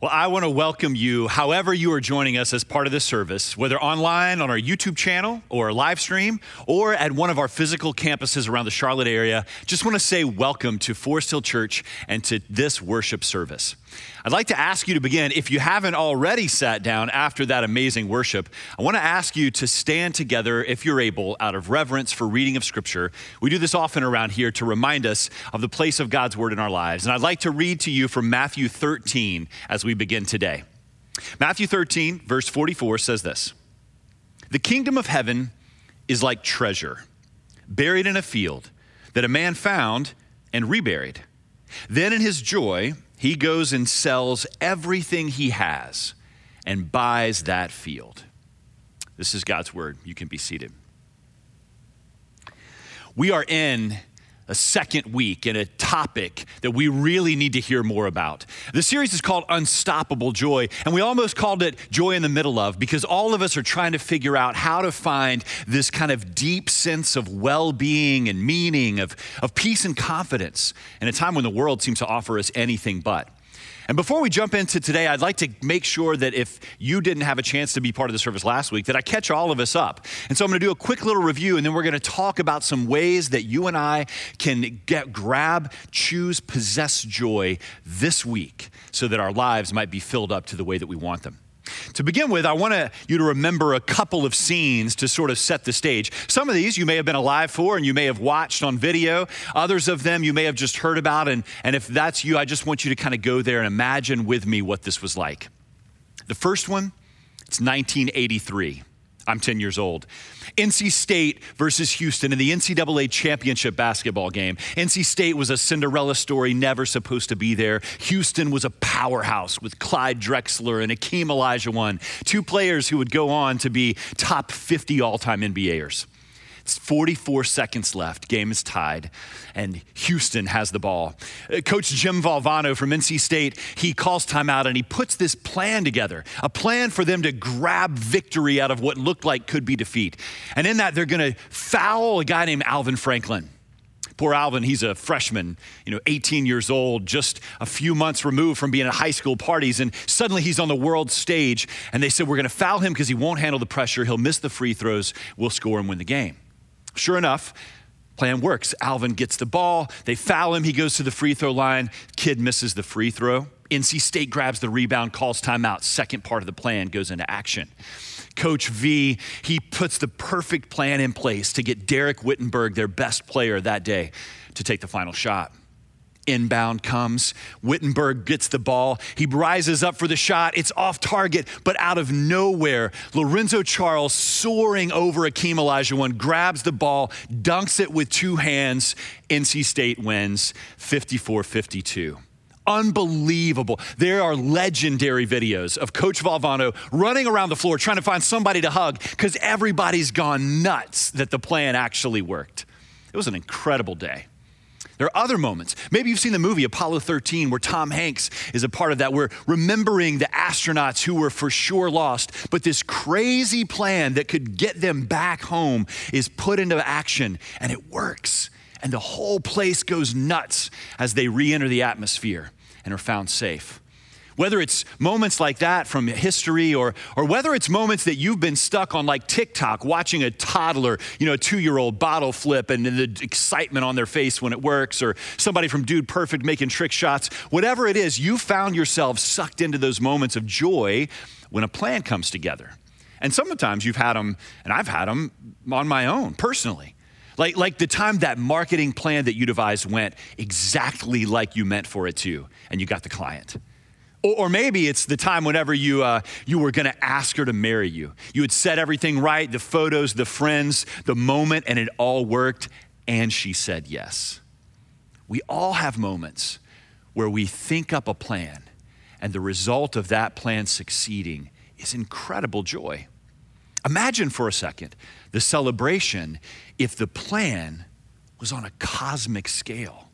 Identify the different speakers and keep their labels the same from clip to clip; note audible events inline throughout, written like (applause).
Speaker 1: Well, I want to welcome you, however, you are joining us as part of this service, whether online on our YouTube channel or live stream or at one of our physical campuses around the Charlotte area. Just want to say welcome to Forest Hill Church and to this worship service. I'd like to ask you to begin, if you haven't already sat down after that amazing worship, I want to ask you to stand together, if you're able, out of reverence for reading of Scripture. We do this often around here to remind us of the place of God's Word in our lives. And I'd like to read to you from Matthew 13 as we begin today. Matthew 13, verse 44 says this The kingdom of heaven is like treasure buried in a field that a man found and reburied. Then in his joy, he goes and sells everything he has and buys that field. This is God's word. You can be seated. We are in a second week in a topic that we really need to hear more about. The series is called Unstoppable Joy, and we almost called it Joy in the Middle of because all of us are trying to figure out how to find this kind of deep sense of well being and meaning, of, of peace and confidence in a time when the world seems to offer us anything but. And before we jump into today, I'd like to make sure that if you didn't have a chance to be part of the service last week, that I catch all of us up. And so I'm going to do a quick little review, and then we're going to talk about some ways that you and I can get, grab, choose, possess joy this week so that our lives might be filled up to the way that we want them. To begin with, I want you to remember a couple of scenes to sort of set the stage. Some of these you may have been alive for and you may have watched on video. Others of them you may have just heard about. And, and if that's you, I just want you to kind of go there and imagine with me what this was like. The first one, it's 1983. I'm 10 years old. NC State versus Houston in the NCAA championship basketball game. NC State was a Cinderella story, never supposed to be there. Houston was a powerhouse with Clyde Drexler and Akeem Olajuwon, two players who would go on to be top 50 all time NBAers. It's 44 seconds left. Game is tied, and Houston has the ball. Uh, Coach Jim Valvano from NC State, he calls timeout and he puts this plan together a plan for them to grab victory out of what looked like could be defeat. And in that, they're going to foul a guy named Alvin Franklin. Poor Alvin, he's a freshman, you know, 18 years old, just a few months removed from being at high school parties, and suddenly he's on the world stage. And they said, We're going to foul him because he won't handle the pressure. He'll miss the free throws. We'll score and win the game. Sure enough, plan works. Alvin gets the ball. They foul him. He goes to the free throw line. Kid misses the free throw. NC State grabs the rebound, calls timeout. Second part of the plan goes into action. Coach V, he puts the perfect plan in place to get Dereck Whittenburg, their best player that day, to take the final shot. Inbound comes. Whittenburg gets the ball. He rises up for the shot. It's off target, but out of nowhere, Lorenzo Charles soaring over Akeem Olajuwon grabs the ball, dunks it with two hands. NC State wins 54 52 unbelievable. There are legendary videos of Coach Valvano running around the floor trying to find somebody to hug because everybody's gone nuts that the plan actually worked. It was an incredible day. There are other moments. Maybe you've seen the movie Apollo 13 where Tom Hanks is a part of that. We're remembering the astronauts who were for sure lost, but this crazy plan that could get them back home is put into action and it works. And the whole place goes nuts as they re enter the atmosphere and are found safe. Whether it's moments like that from history or, or whether it's moments that you've been stuck on like TikTok watching a toddler, you know, a two year old bottle flip and the excitement on their face when it works, or somebody from Dude Perfect making trick shots, whatever it is, you found yourself sucked into those moments of joy when a plan comes together. And sometimes you've had them, and I've had them on my own personally. Like, like the time that marketing plan that you devised went exactly like you meant for it to, and you got the client. Or, maybe it's the time whenever you, uh, you were going to ask her to marry you. You had set everything right the photos, the friends, the moment, and it all worked, and she said yes. We all have moments where we think up a plan, and the result of that plan succeeding is incredible joy. Imagine for a second the celebration if the plan was on a cosmic scale.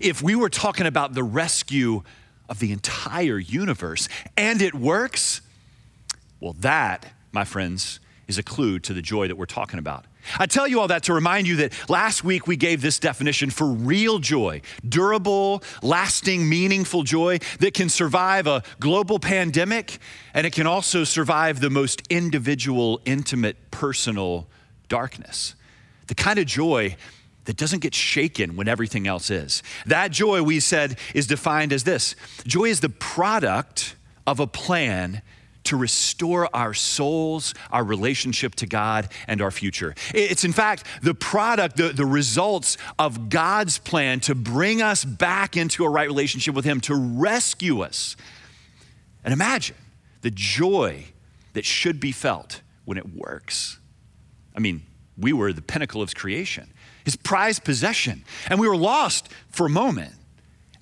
Speaker 1: If we were talking about the rescue of the entire universe and it works, well, that, my friends, is a clue to the joy that we're talking about. I tell you all that to remind you that last week we gave this definition for real joy durable, lasting, meaningful joy that can survive a global pandemic and it can also survive the most individual, intimate, personal darkness. The kind of joy that doesn't get shaken when everything else is. That joy, we said, is defined as this joy is the product of a plan to restore our souls, our relationship to God, and our future. It's in fact the product, the, the results of God's plan to bring us back into a right relationship with Him, to rescue us. And imagine the joy that should be felt when it works. I mean, we were the pinnacle of creation, His prized possession, and we were lost for a moment.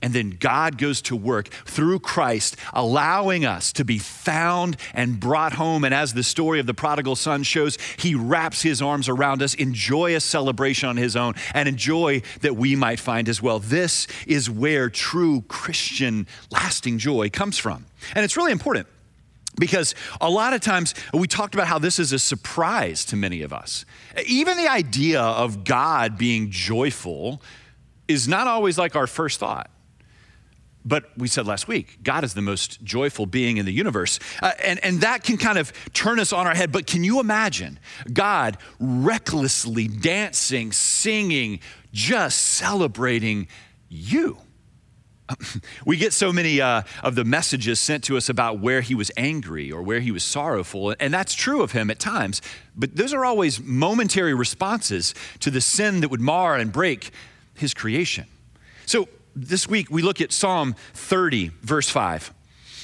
Speaker 1: And then God goes to work through Christ, allowing us to be found and brought home. And as the story of the prodigal son shows, he wraps his arms around us in joyous celebration on his own and in joy that we might find as well. This is where true Christian lasting joy comes from. And it's really important because a lot of times we talked about how this is a surprise to many of us. Even the idea of God being joyful is not always like our first thought. But we said last week, God is the most joyful being in the universe. Uh, and, and that can kind of turn us on our head. But can you imagine God recklessly dancing, singing, just celebrating you? (laughs) we get so many uh, of the messages sent to us about where he was angry or where he was sorrowful, and that's true of him at times, but those are always momentary responses to the sin that would mar and break his creation. So this week we look at Psalm 30, verse 5.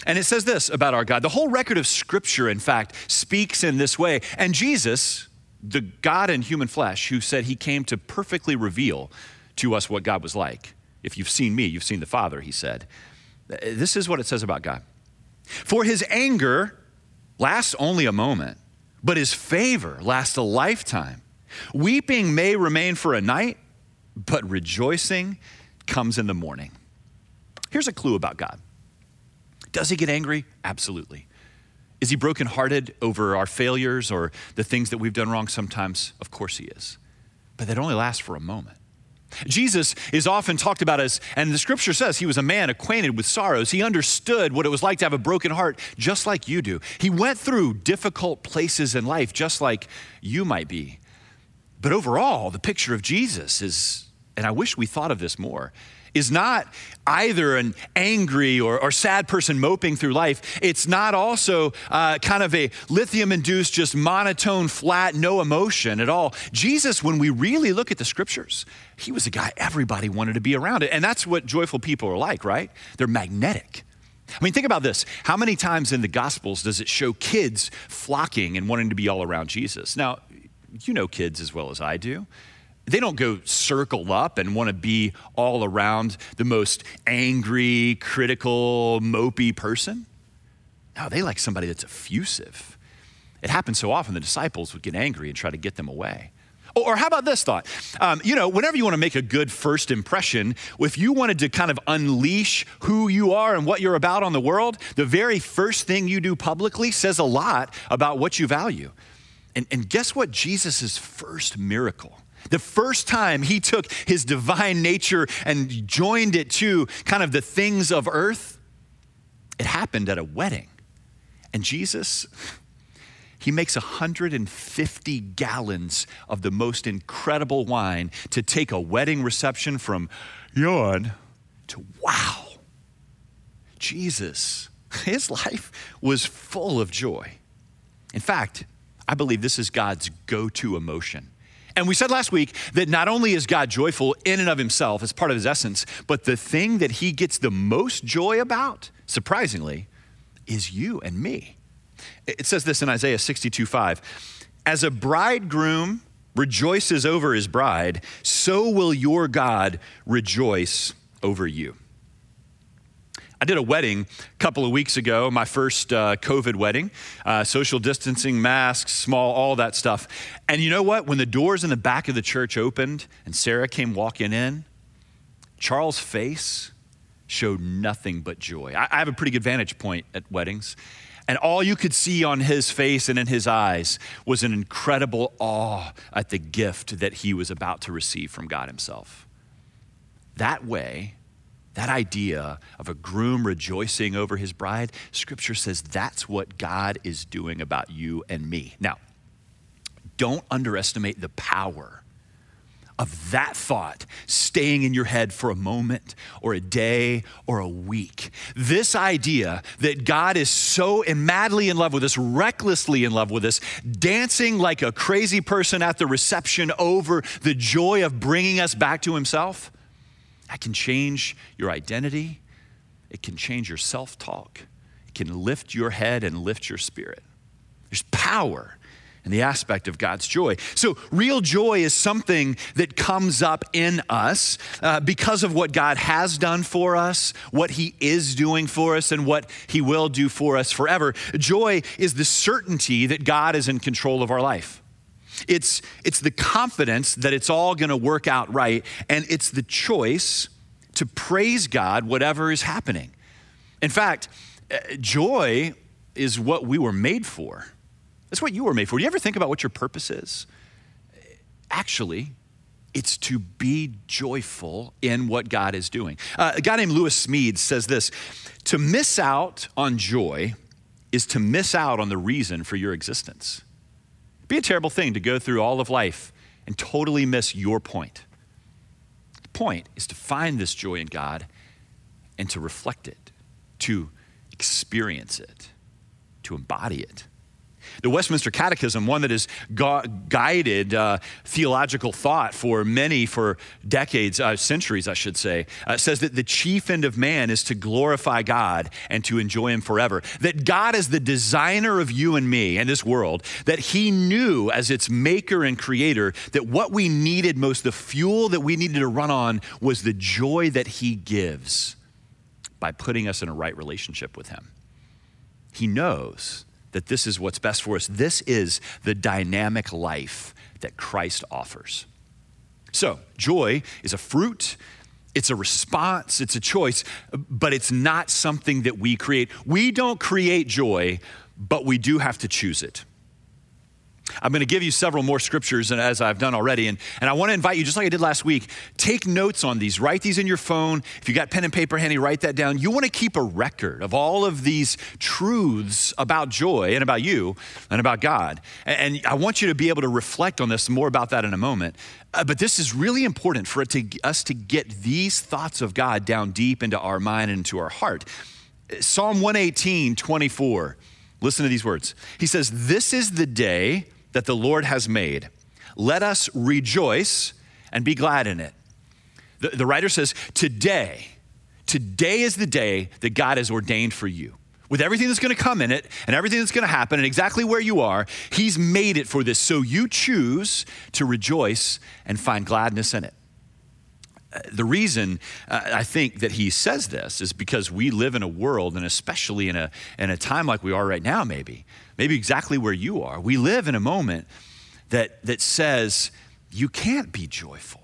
Speaker 1: And it says this about our God. The whole record of Scripture, in fact, speaks in this way. And Jesus, the God in human flesh, who said he came to perfectly reveal to us what God was like. If you've seen me, you've seen the Father, he said. This is what it says about God. For his anger lasts only a moment, but his favor lasts a lifetime. Weeping may remain for a night, but rejoicing comes in the morning. Here's a clue about God Does he get angry? Absolutely. Is he brokenhearted over our failures or the things that we've done wrong? Sometimes, of course, he is. But that only lasts for a moment. Jesus is often talked about as, and the scripture says he was a man acquainted with sorrows. He understood what it was like to have a broken heart, just like you do. He went through difficult places in life, just like you might be. But overall, the picture of Jesus is and I wish we thought of this more, is not either an angry or, or sad person moping through life. It's not also uh, kind of a lithium induced, just monotone, flat, no emotion at all. Jesus, when we really look at the scriptures, he was a guy everybody wanted to be around. And that's what joyful people are like, right? They're magnetic. I mean, think about this. How many times in the Gospels does it show kids flocking and wanting to be all around Jesus? Now, you know kids as well as I do. They don't go circle up and want to be all around the most angry, critical, mopey person. No, they like somebody that's effusive. It happens so often the disciples would get angry and try to get them away. Or how about this thought? Um, you know, whenever you want to make a good first impression, if you wanted to kind of unleash who you are and what you're about on the world, the very first thing you do publicly says a lot about what you value. And, and guess what? Jesus' first miracle the first time he took his divine nature and joined it to kind of the things of earth, it happened at a wedding. And Jesus, he makes 150 gallons of the most incredible wine to take a wedding reception from yawn to wow. Jesus, his life was full of joy. In fact, I believe this is God's go to emotion. And we said last week that not only is God joyful in and of himself as part of his essence, but the thing that he gets the most joy about, surprisingly, is you and me. It says this in Isaiah 62 5. As a bridegroom rejoices over his bride, so will your God rejoice over you. I did a wedding a couple of weeks ago, my first uh, COVID wedding, uh, social distancing, masks, small, all that stuff. And you know what? When the doors in the back of the church opened and Sarah came walking in, Charles' face showed nothing but joy. I, I have a pretty good vantage point at weddings. And all you could see on his face and in his eyes was an incredible awe at the gift that he was about to receive from God himself. That way, that idea of a groom rejoicing over his bride, scripture says that's what God is doing about you and me. Now, don't underestimate the power of that thought staying in your head for a moment or a day or a week. This idea that God is so madly in love with us, recklessly in love with us, dancing like a crazy person at the reception over the joy of bringing us back to Himself, that can change your identity. It can change your self talk. It can lift your head and lift your spirit. There's power in the aspect of God's joy. So, real joy is something that comes up in us uh, because of what God has done for us, what He is doing for us, and what He will do for us forever. Joy is the certainty that God is in control of our life. It's, it's the confidence that it's all going to work out right, and it's the choice to praise God whatever is happening. In fact, uh, joy is what we were made for. That's what you were made for. Do you ever think about what your purpose is? Actually, it's to be joyful in what God is doing. Uh, a guy named Lewis Smedes says this To miss out on joy is to miss out on the reason for your existence. Be a terrible thing to go through all of life and totally miss your point. The point is to find this joy in God and to reflect it, to experience it, to embody it. The Westminster Catechism, one that has guided uh, theological thought for many, for decades, uh, centuries, I should say, uh, says that the chief end of man is to glorify God and to enjoy Him forever. That God is the designer of you and me and this world, that He knew as its maker and creator that what we needed most, the fuel that we needed to run on, was the joy that He gives by putting us in a right relationship with Him. He knows that this is what's best for us. This is the dynamic life that Christ offers. So, joy is a fruit, it's a response, it's a choice, but it's not something that we create. We don't create joy, but we do have to choose it. I'm going to give you several more scriptures as I've done already. And, and I want to invite you, just like I did last week, take notes on these. Write these in your phone. If you got pen and paper handy, write that down. You want to keep a record of all of these truths about joy and about you and about God. And, and I want you to be able to reflect on this, more about that in a moment. Uh, but this is really important for to, us to get these thoughts of God down deep into our mind and into our heart. Psalm 118, 24. Listen to these words. He says, This is the day that the Lord has made. Let us rejoice and be glad in it. The, the writer says, Today, today is the day that God has ordained for you. With everything that's going to come in it and everything that's going to happen and exactly where you are, He's made it for this. So you choose to rejoice and find gladness in it the reason uh, I think that he says this is because we live in a world, and especially in a, in a time like we are right now, maybe, maybe exactly where you are, we live in a moment that, that says you can't be joyful.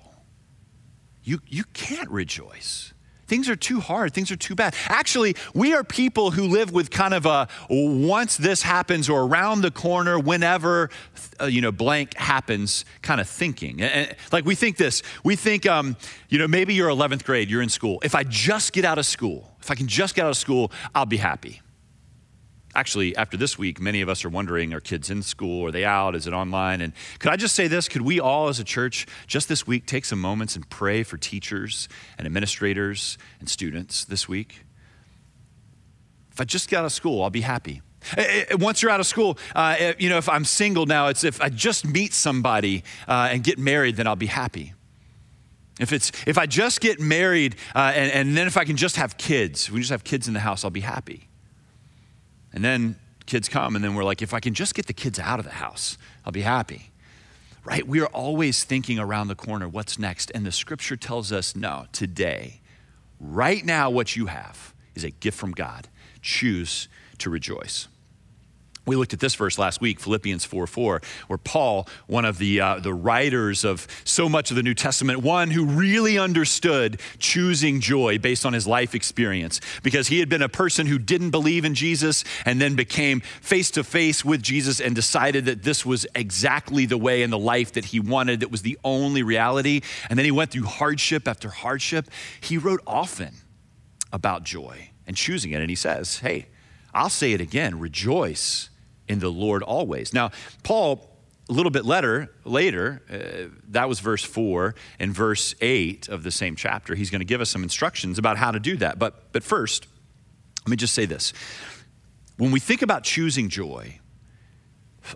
Speaker 1: You, you can't rejoice. Things are too hard. Things are too bad. Actually, we are people who live with kind of a once this happens or around the corner, whenever, uh, you know, blank happens kind of thinking. And, like we think this. We think, um, you know, maybe you're 11th grade, you're in school. If I just get out of school, if I can just get out of school, I'll be happy. Actually, after this week, many of us are wondering are kids in school? Are they out? Is it online? And could I just say this? Could we all, as a church, just this week, take some moments and pray for teachers and administrators and students this week? If I just got out of school, I'll be happy. Eh, eh, once you're out of school, uh, eh, you know, if I'm single now, it's if I just meet somebody uh, and get married, then I'll be happy. If, it's, if I just get married uh, and, and then if I can just have kids, we just have kids in the house, I'll be happy. And then kids come, and then we're like, if I can just get the kids out of the house, I'll be happy. Right? We are always thinking around the corner, what's next? And the scripture tells us, no, today, right now, what you have is a gift from God. Choose to rejoice. We looked at this verse last week, Philippians 4 4, where Paul, one of the, uh, the writers of so much of the New Testament, one who really understood choosing joy based on his life experience, because he had been a person who didn't believe in Jesus and then became face to face with Jesus and decided that this was exactly the way in the life that he wanted, that was the only reality. And then he went through hardship after hardship. He wrote often about joy and choosing it. And he says, Hey, I'll say it again rejoice in the Lord always. Now, Paul, a little bit later, later, uh, that was verse four and verse eight of the same chapter. He's going to give us some instructions about how to do that. But, but first, let me just say this. When we think about choosing joy,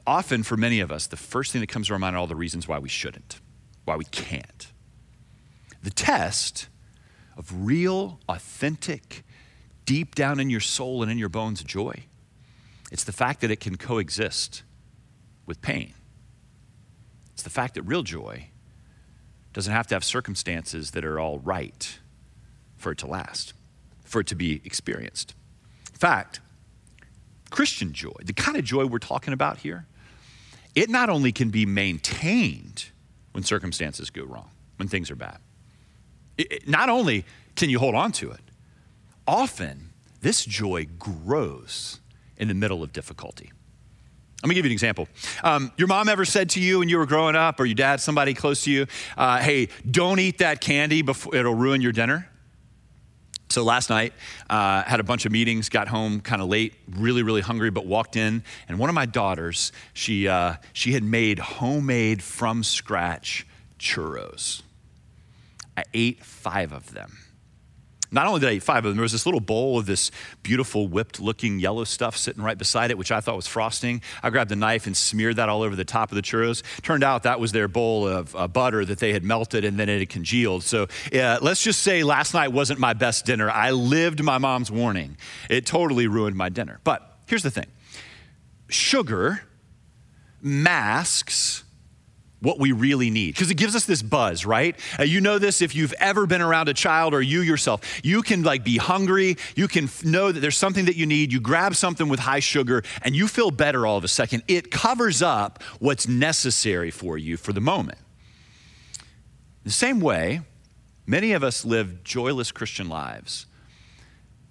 Speaker 1: often for many of us, the first thing that comes to our mind are all the reasons why we shouldn't, why we can't. The test of real, authentic, deep down in your soul and in your bones joy it's the fact that it can coexist with pain. It's the fact that real joy doesn't have to have circumstances that are all right for it to last, for it to be experienced. In fact, Christian joy, the kind of joy we're talking about here, it not only can be maintained when circumstances go wrong, when things are bad, it, it, not only can you hold on to it, often this joy grows in the middle of difficulty. Let me give you an example. Um, your mom ever said to you when you were growing up, or your dad, somebody close to you, uh, hey, don't eat that candy before it'll ruin your dinner? So last night, uh, had a bunch of meetings, got home kind of late, really, really hungry, but walked in, and one of my daughters, she, uh, she had made homemade from scratch churros. I ate five of them. Not only did I eat five of them, there was this little bowl of this beautiful whipped looking yellow stuff sitting right beside it, which I thought was frosting. I grabbed a knife and smeared that all over the top of the churros. Turned out that was their bowl of uh, butter that they had melted and then it had congealed. So uh, let's just say last night wasn't my best dinner. I lived my mom's warning. It totally ruined my dinner. But here's the thing sugar masks what we really need. Because it gives us this buzz right? Uh, you know this if you've ever been around a child or you yourself. You can like be hungry. You can f- know that there's something that you need. You grab something with high sugar and you feel better all of a second. It covers up what's necessary for you for the moment. The same way many of us live joyless christian lives.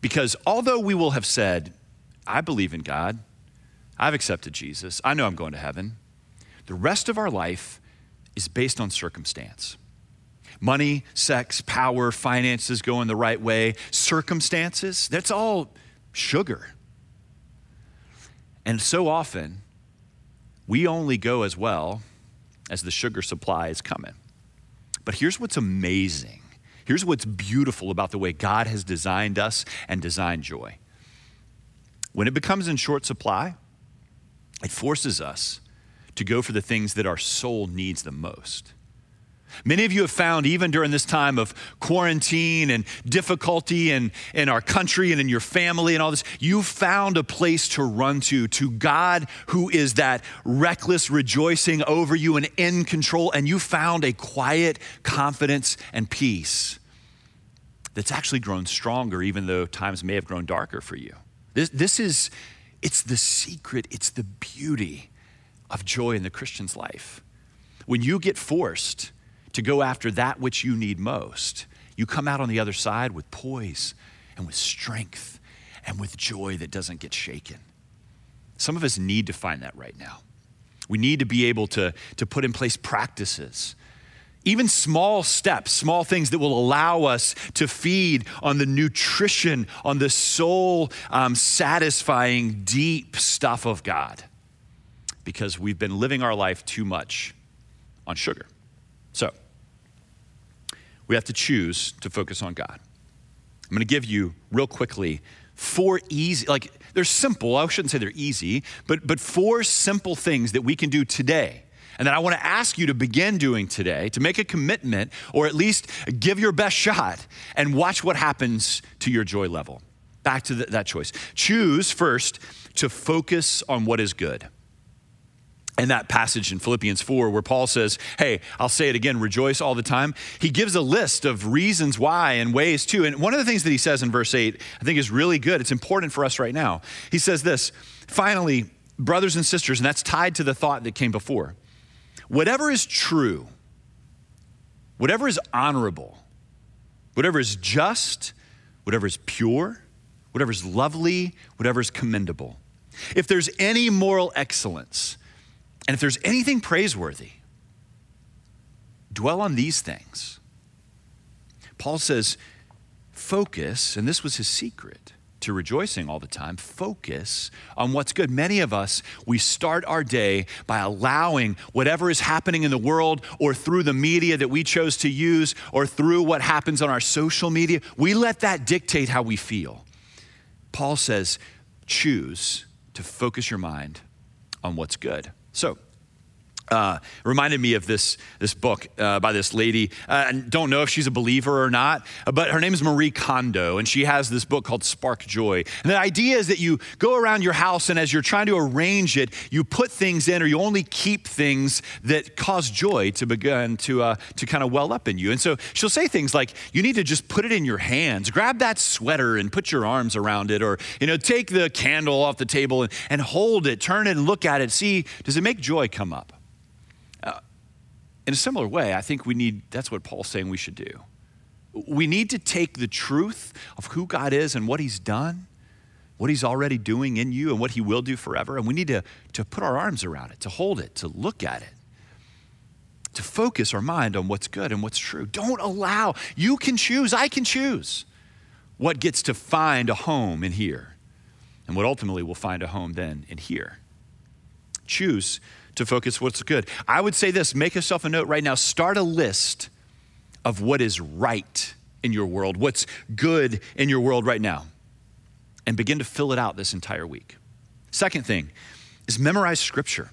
Speaker 1: Because although we will have said i believe in god. I've accepted jesus. I know i'm going to heaven. The rest of our life is based on circumstance. Money, sex, power, finances going the right way, circumstances, that's all sugar. And so often, we only go as well as the sugar supply is coming. But here's what's amazing. Here's what's beautiful about the way God has designed us and designed joy. When it becomes in short supply, it forces us to go for the things that our soul needs the most. Many of you have found, even during this time of quarantine and difficulty in, in our country and in your family and all this, you found a place to run to, to God who is that reckless rejoicing over you and in control. And you found a quiet confidence and peace that's actually grown stronger, even though times may have grown darker for you. This, this is, it's the secret, it's the beauty of joy in the Christian's life. When you get forced to go after that which you need most, you come out on the other side with poise and with strength and with joy that doesn't get shaken. Some of us need to find that right now. We need to be able to, to put in place practices, even small steps, small things that will allow us to feed on the nutrition, on the soul um, satisfying, deep stuff of God because we've been living our life too much on sugar. So, we have to choose to focus on God. I'm going to give you real quickly four easy, like they're simple. I shouldn't say they're easy, but, but four simple things that we can do today. And that I want to ask you to begin doing today to make a commitment or at least give your best shot and watch what happens to your joy level. Back to the, that choice. Choose first to focus on what is good in that passage in Philippians 4 where Paul says, Hey, I'll say it again, rejoice all the time. He gives a list of reasons why and ways to. And one of the things that he says in verse 8, I think is really good. It's important for us right now. He says this finally, brothers and sisters, and that's tied to the thought that came before. Whatever is true, whatever is honorable, whatever is just, whatever is pure, whatever is lovely, whatever is commendable. If there's any moral excellence, and if there's anything praiseworthy, dwell on these things. Paul says, focus, and this was his secret to rejoicing all the time, focus on what's good. Many of us, we start our day by allowing whatever is happening in the world or through the media that we chose to use or through what happens on our social media, we let that dictate how we feel. Paul says, choose to focus your mind on what's good. So, uh, reminded me of this, this book uh, by this lady. Uh, I don't know if she's a believer or not, but her name is Marie Kondo, and she has this book called Spark Joy. And the idea is that you go around your house, and as you're trying to arrange it, you put things in, or you only keep things that cause joy to begin to, uh, to kind of well up in you. And so she'll say things like, you need to just put it in your hands, grab that sweater and put your arms around it, or you know, take the candle off the table and, and hold it, turn it and look at it, see, does it make joy come up? In a similar way, I think we need, that's what Paul's saying we should do. We need to take the truth of who God is and what He's done, what He's already doing in you, and what He will do forever, and we need to, to put our arms around it, to hold it, to look at it, to focus our mind on what's good and what's true. Don't allow, you can choose, I can choose what gets to find a home in here, and what ultimately will find a home then in here. Choose to focus what's good. I would say this make yourself a note right now. Start a list of what is right in your world, what's good in your world right now, and begin to fill it out this entire week. Second thing is memorize scripture.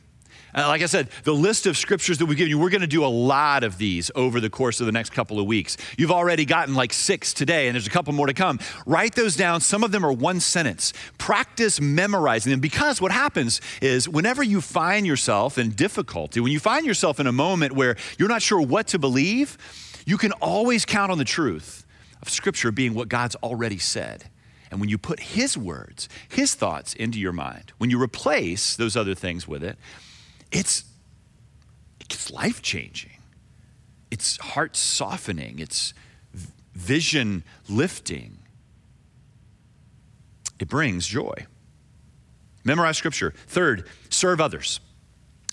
Speaker 1: Uh, like I said, the list of scriptures that we've given you, we're going to do a lot of these over the course of the next couple of weeks. You've already gotten like six today, and there's a couple more to come. Write those down. Some of them are one sentence. Practice memorizing them because what happens is whenever you find yourself in difficulty, when you find yourself in a moment where you're not sure what to believe, you can always count on the truth of scripture being what God's already said. And when you put His words, His thoughts into your mind, when you replace those other things with it, it's, it's life changing. It's heart softening. It's vision lifting. It brings joy. Memorize scripture. Third, serve others.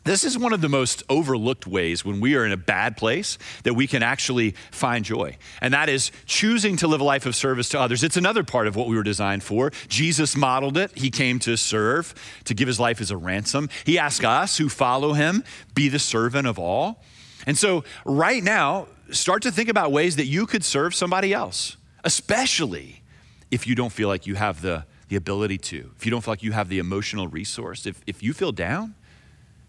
Speaker 1: This is one of the most overlooked ways when we are in a bad place that we can actually find joy. And that is choosing to live a life of service to others. It's another part of what we were designed for. Jesus modeled it. He came to serve, to give his life as a ransom. He asked us who follow him, be the servant of all. And so, right now, start to think about ways that you could serve somebody else, especially if you don't feel like you have the, the ability to, if you don't feel like you have the emotional resource, if, if you feel down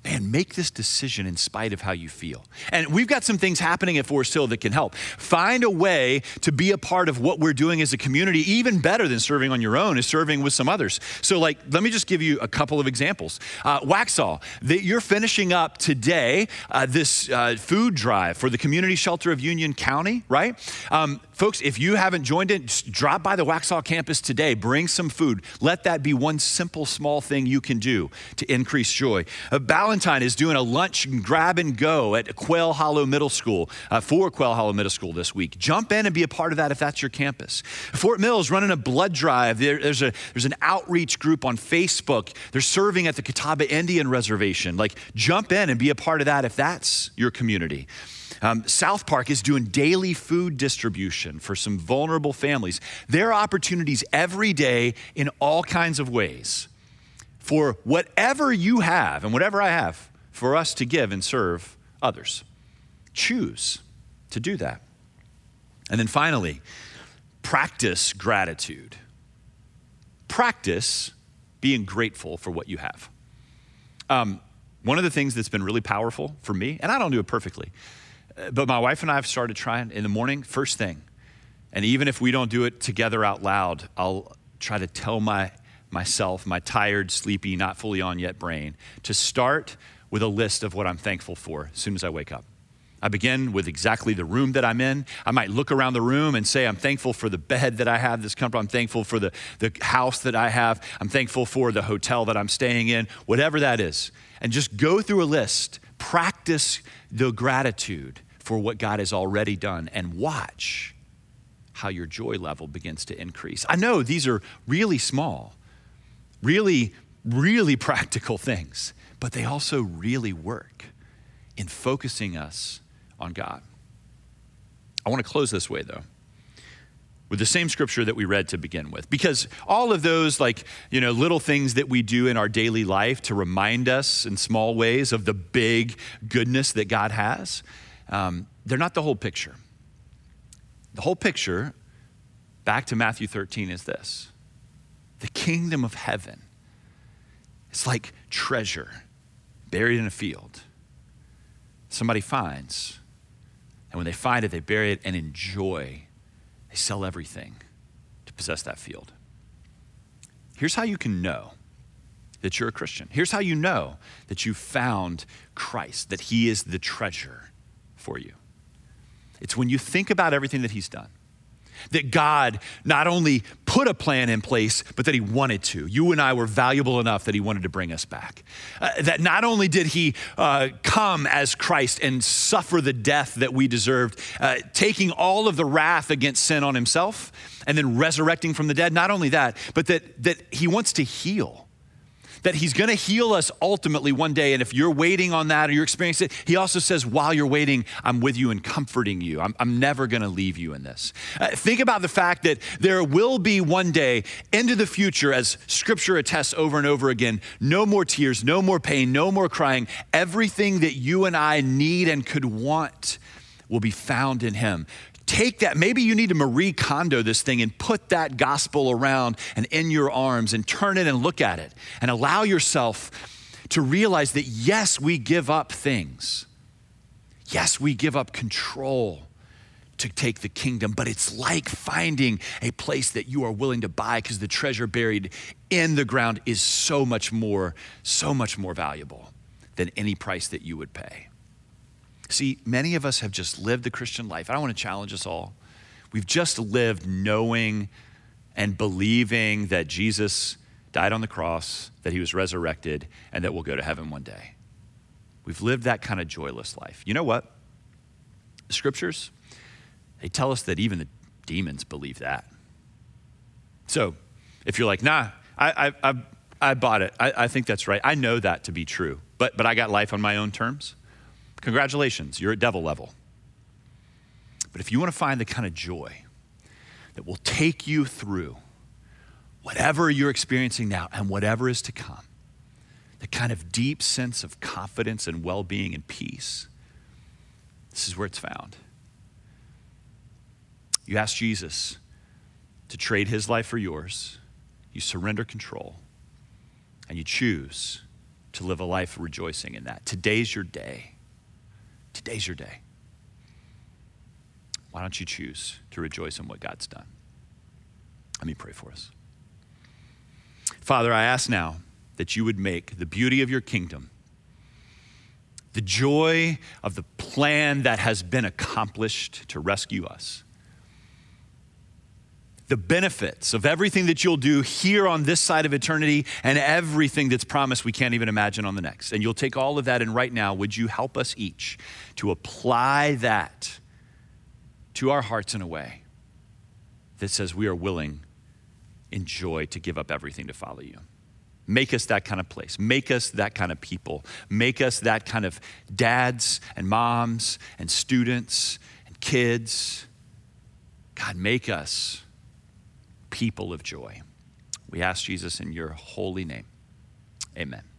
Speaker 1: man, make this decision in spite of how you feel. And we've got some things happening at Forest Hill that can help. Find a way to be a part of what we're doing as a community, even better than serving on your own, is serving with some others. So, like, let me just give you a couple of examples. Uh, Waxhaw, that you're finishing up today uh, this uh, food drive for the Community Shelter of Union County, right? Um, Folks, if you haven't joined it, drop by the Waxhaw campus today. Bring some food. Let that be one simple, small thing you can do to increase joy. Uh, Ballantyne is doing a lunch grab and go at Quail Hollow Middle School uh, for Quail Hollow Middle School this week. Jump in and be a part of that if that's your campus. Fort Mill's running a blood drive. There, there's, a, there's an outreach group on Facebook. They're serving at the Catawba Indian Reservation. Like, jump in and be a part of that if that's your community. Um, South Park is doing daily food distribution for some vulnerable families. There are opportunities every day in all kinds of ways for whatever you have and whatever I have for us to give and serve others. Choose to do that. And then finally, practice gratitude. Practice being grateful for what you have. Um, one of the things that's been really powerful for me, and I don't do it perfectly, but my wife and I have started trying in the morning, first thing. And even if we don't do it together out loud, I'll try to tell my, myself, my tired, sleepy, not fully on yet brain, to start with a list of what I'm thankful for as soon as I wake up. I begin with exactly the room that I'm in. I might look around the room and say, I'm thankful for the bed that I have this comfort. I'm thankful for the, the house that I have. I'm thankful for the hotel that I'm staying in, whatever that is. And just go through a list, practice the gratitude for what God has already done, and watch how your joy level begins to increase. I know these are really small, really, really (laughs) practical things, but they also really work in focusing us on God. I want to close this way, though with the same scripture that we read to begin with because all of those like you know little things that we do in our daily life to remind us in small ways of the big goodness that god has um, they're not the whole picture the whole picture back to matthew 13 is this the kingdom of heaven it's like treasure buried in a field somebody finds and when they find it, they bury it and enjoy. They sell everything to possess that field. Here's how you can know that you're a Christian. Here's how you know that you found Christ, that He is the treasure for you. It's when you think about everything that He's done that God not only put a plan in place, but that He wanted to. You and I were valuable enough that He wanted to bring us back. Uh, that not only did He uh, come as Christ and suffer the death that we deserved, uh, taking all of the wrath against sin on Himself and then resurrecting from the dead, not only that, but that, that He wants to heal that he's going to heal us ultimately one day. And if you're waiting on that or you're experiencing it, he also says, while you're waiting, I'm with you and comforting you. I'm, I'm never going to leave you in this. Uh, think about the fact that there will be one day into the future, as scripture attests over and over again, no more tears, no more pain, no more crying. Everything that you and I need and could want will be found in him take that. Maybe you need to Marie Kondo this thing and put that gospel around and in your arms and turn it and look at it and allow yourself to realize that yes, we give up things. Yes, we give up control to take the kingdom, but it's like finding a place that you are willing to buy because the treasure buried in the ground is so much more, so much more valuable than any price that you would pay. See, many of us have just lived the Christian life. I don't want to challenge us all. We've just lived knowing and believing that Jesus died on the cross, that he was resurrected, and that we'll go to heaven one day. We've lived that kind of joyless life. You know what? The scriptures, they tell us that even the demons believe that. So if you're like, nah, I, I, I, I bought it, I, I think that's right. I know that to be true, but, but I got life on my own terms. Congratulations, you're at devil level. But if you want to find the kind of joy that will take you through whatever you're experiencing now and whatever is to come, the kind of deep sense of confidence and well being and peace, this is where it's found. You ask Jesus to trade his life for yours, you surrender control, and you choose to live a life rejoicing in that. Today's your day. Today's your day. Why don't you choose to rejoice in what God's done? Let me pray for us. Father, I ask now that you would make the beauty of your kingdom, the joy of the plan that has been accomplished to rescue us, the benefits of everything that you'll do here on this side of eternity and everything that's promised we can't even imagine on the next. And you'll take all of that, and right now, would you help us each to apply that to our hearts in a way that says we are willing in joy to give up everything to follow you? Make us that kind of place. Make us that kind of people. Make us that kind of dads and moms and students and kids. God, make us people of joy. We ask Jesus in your holy name. Amen.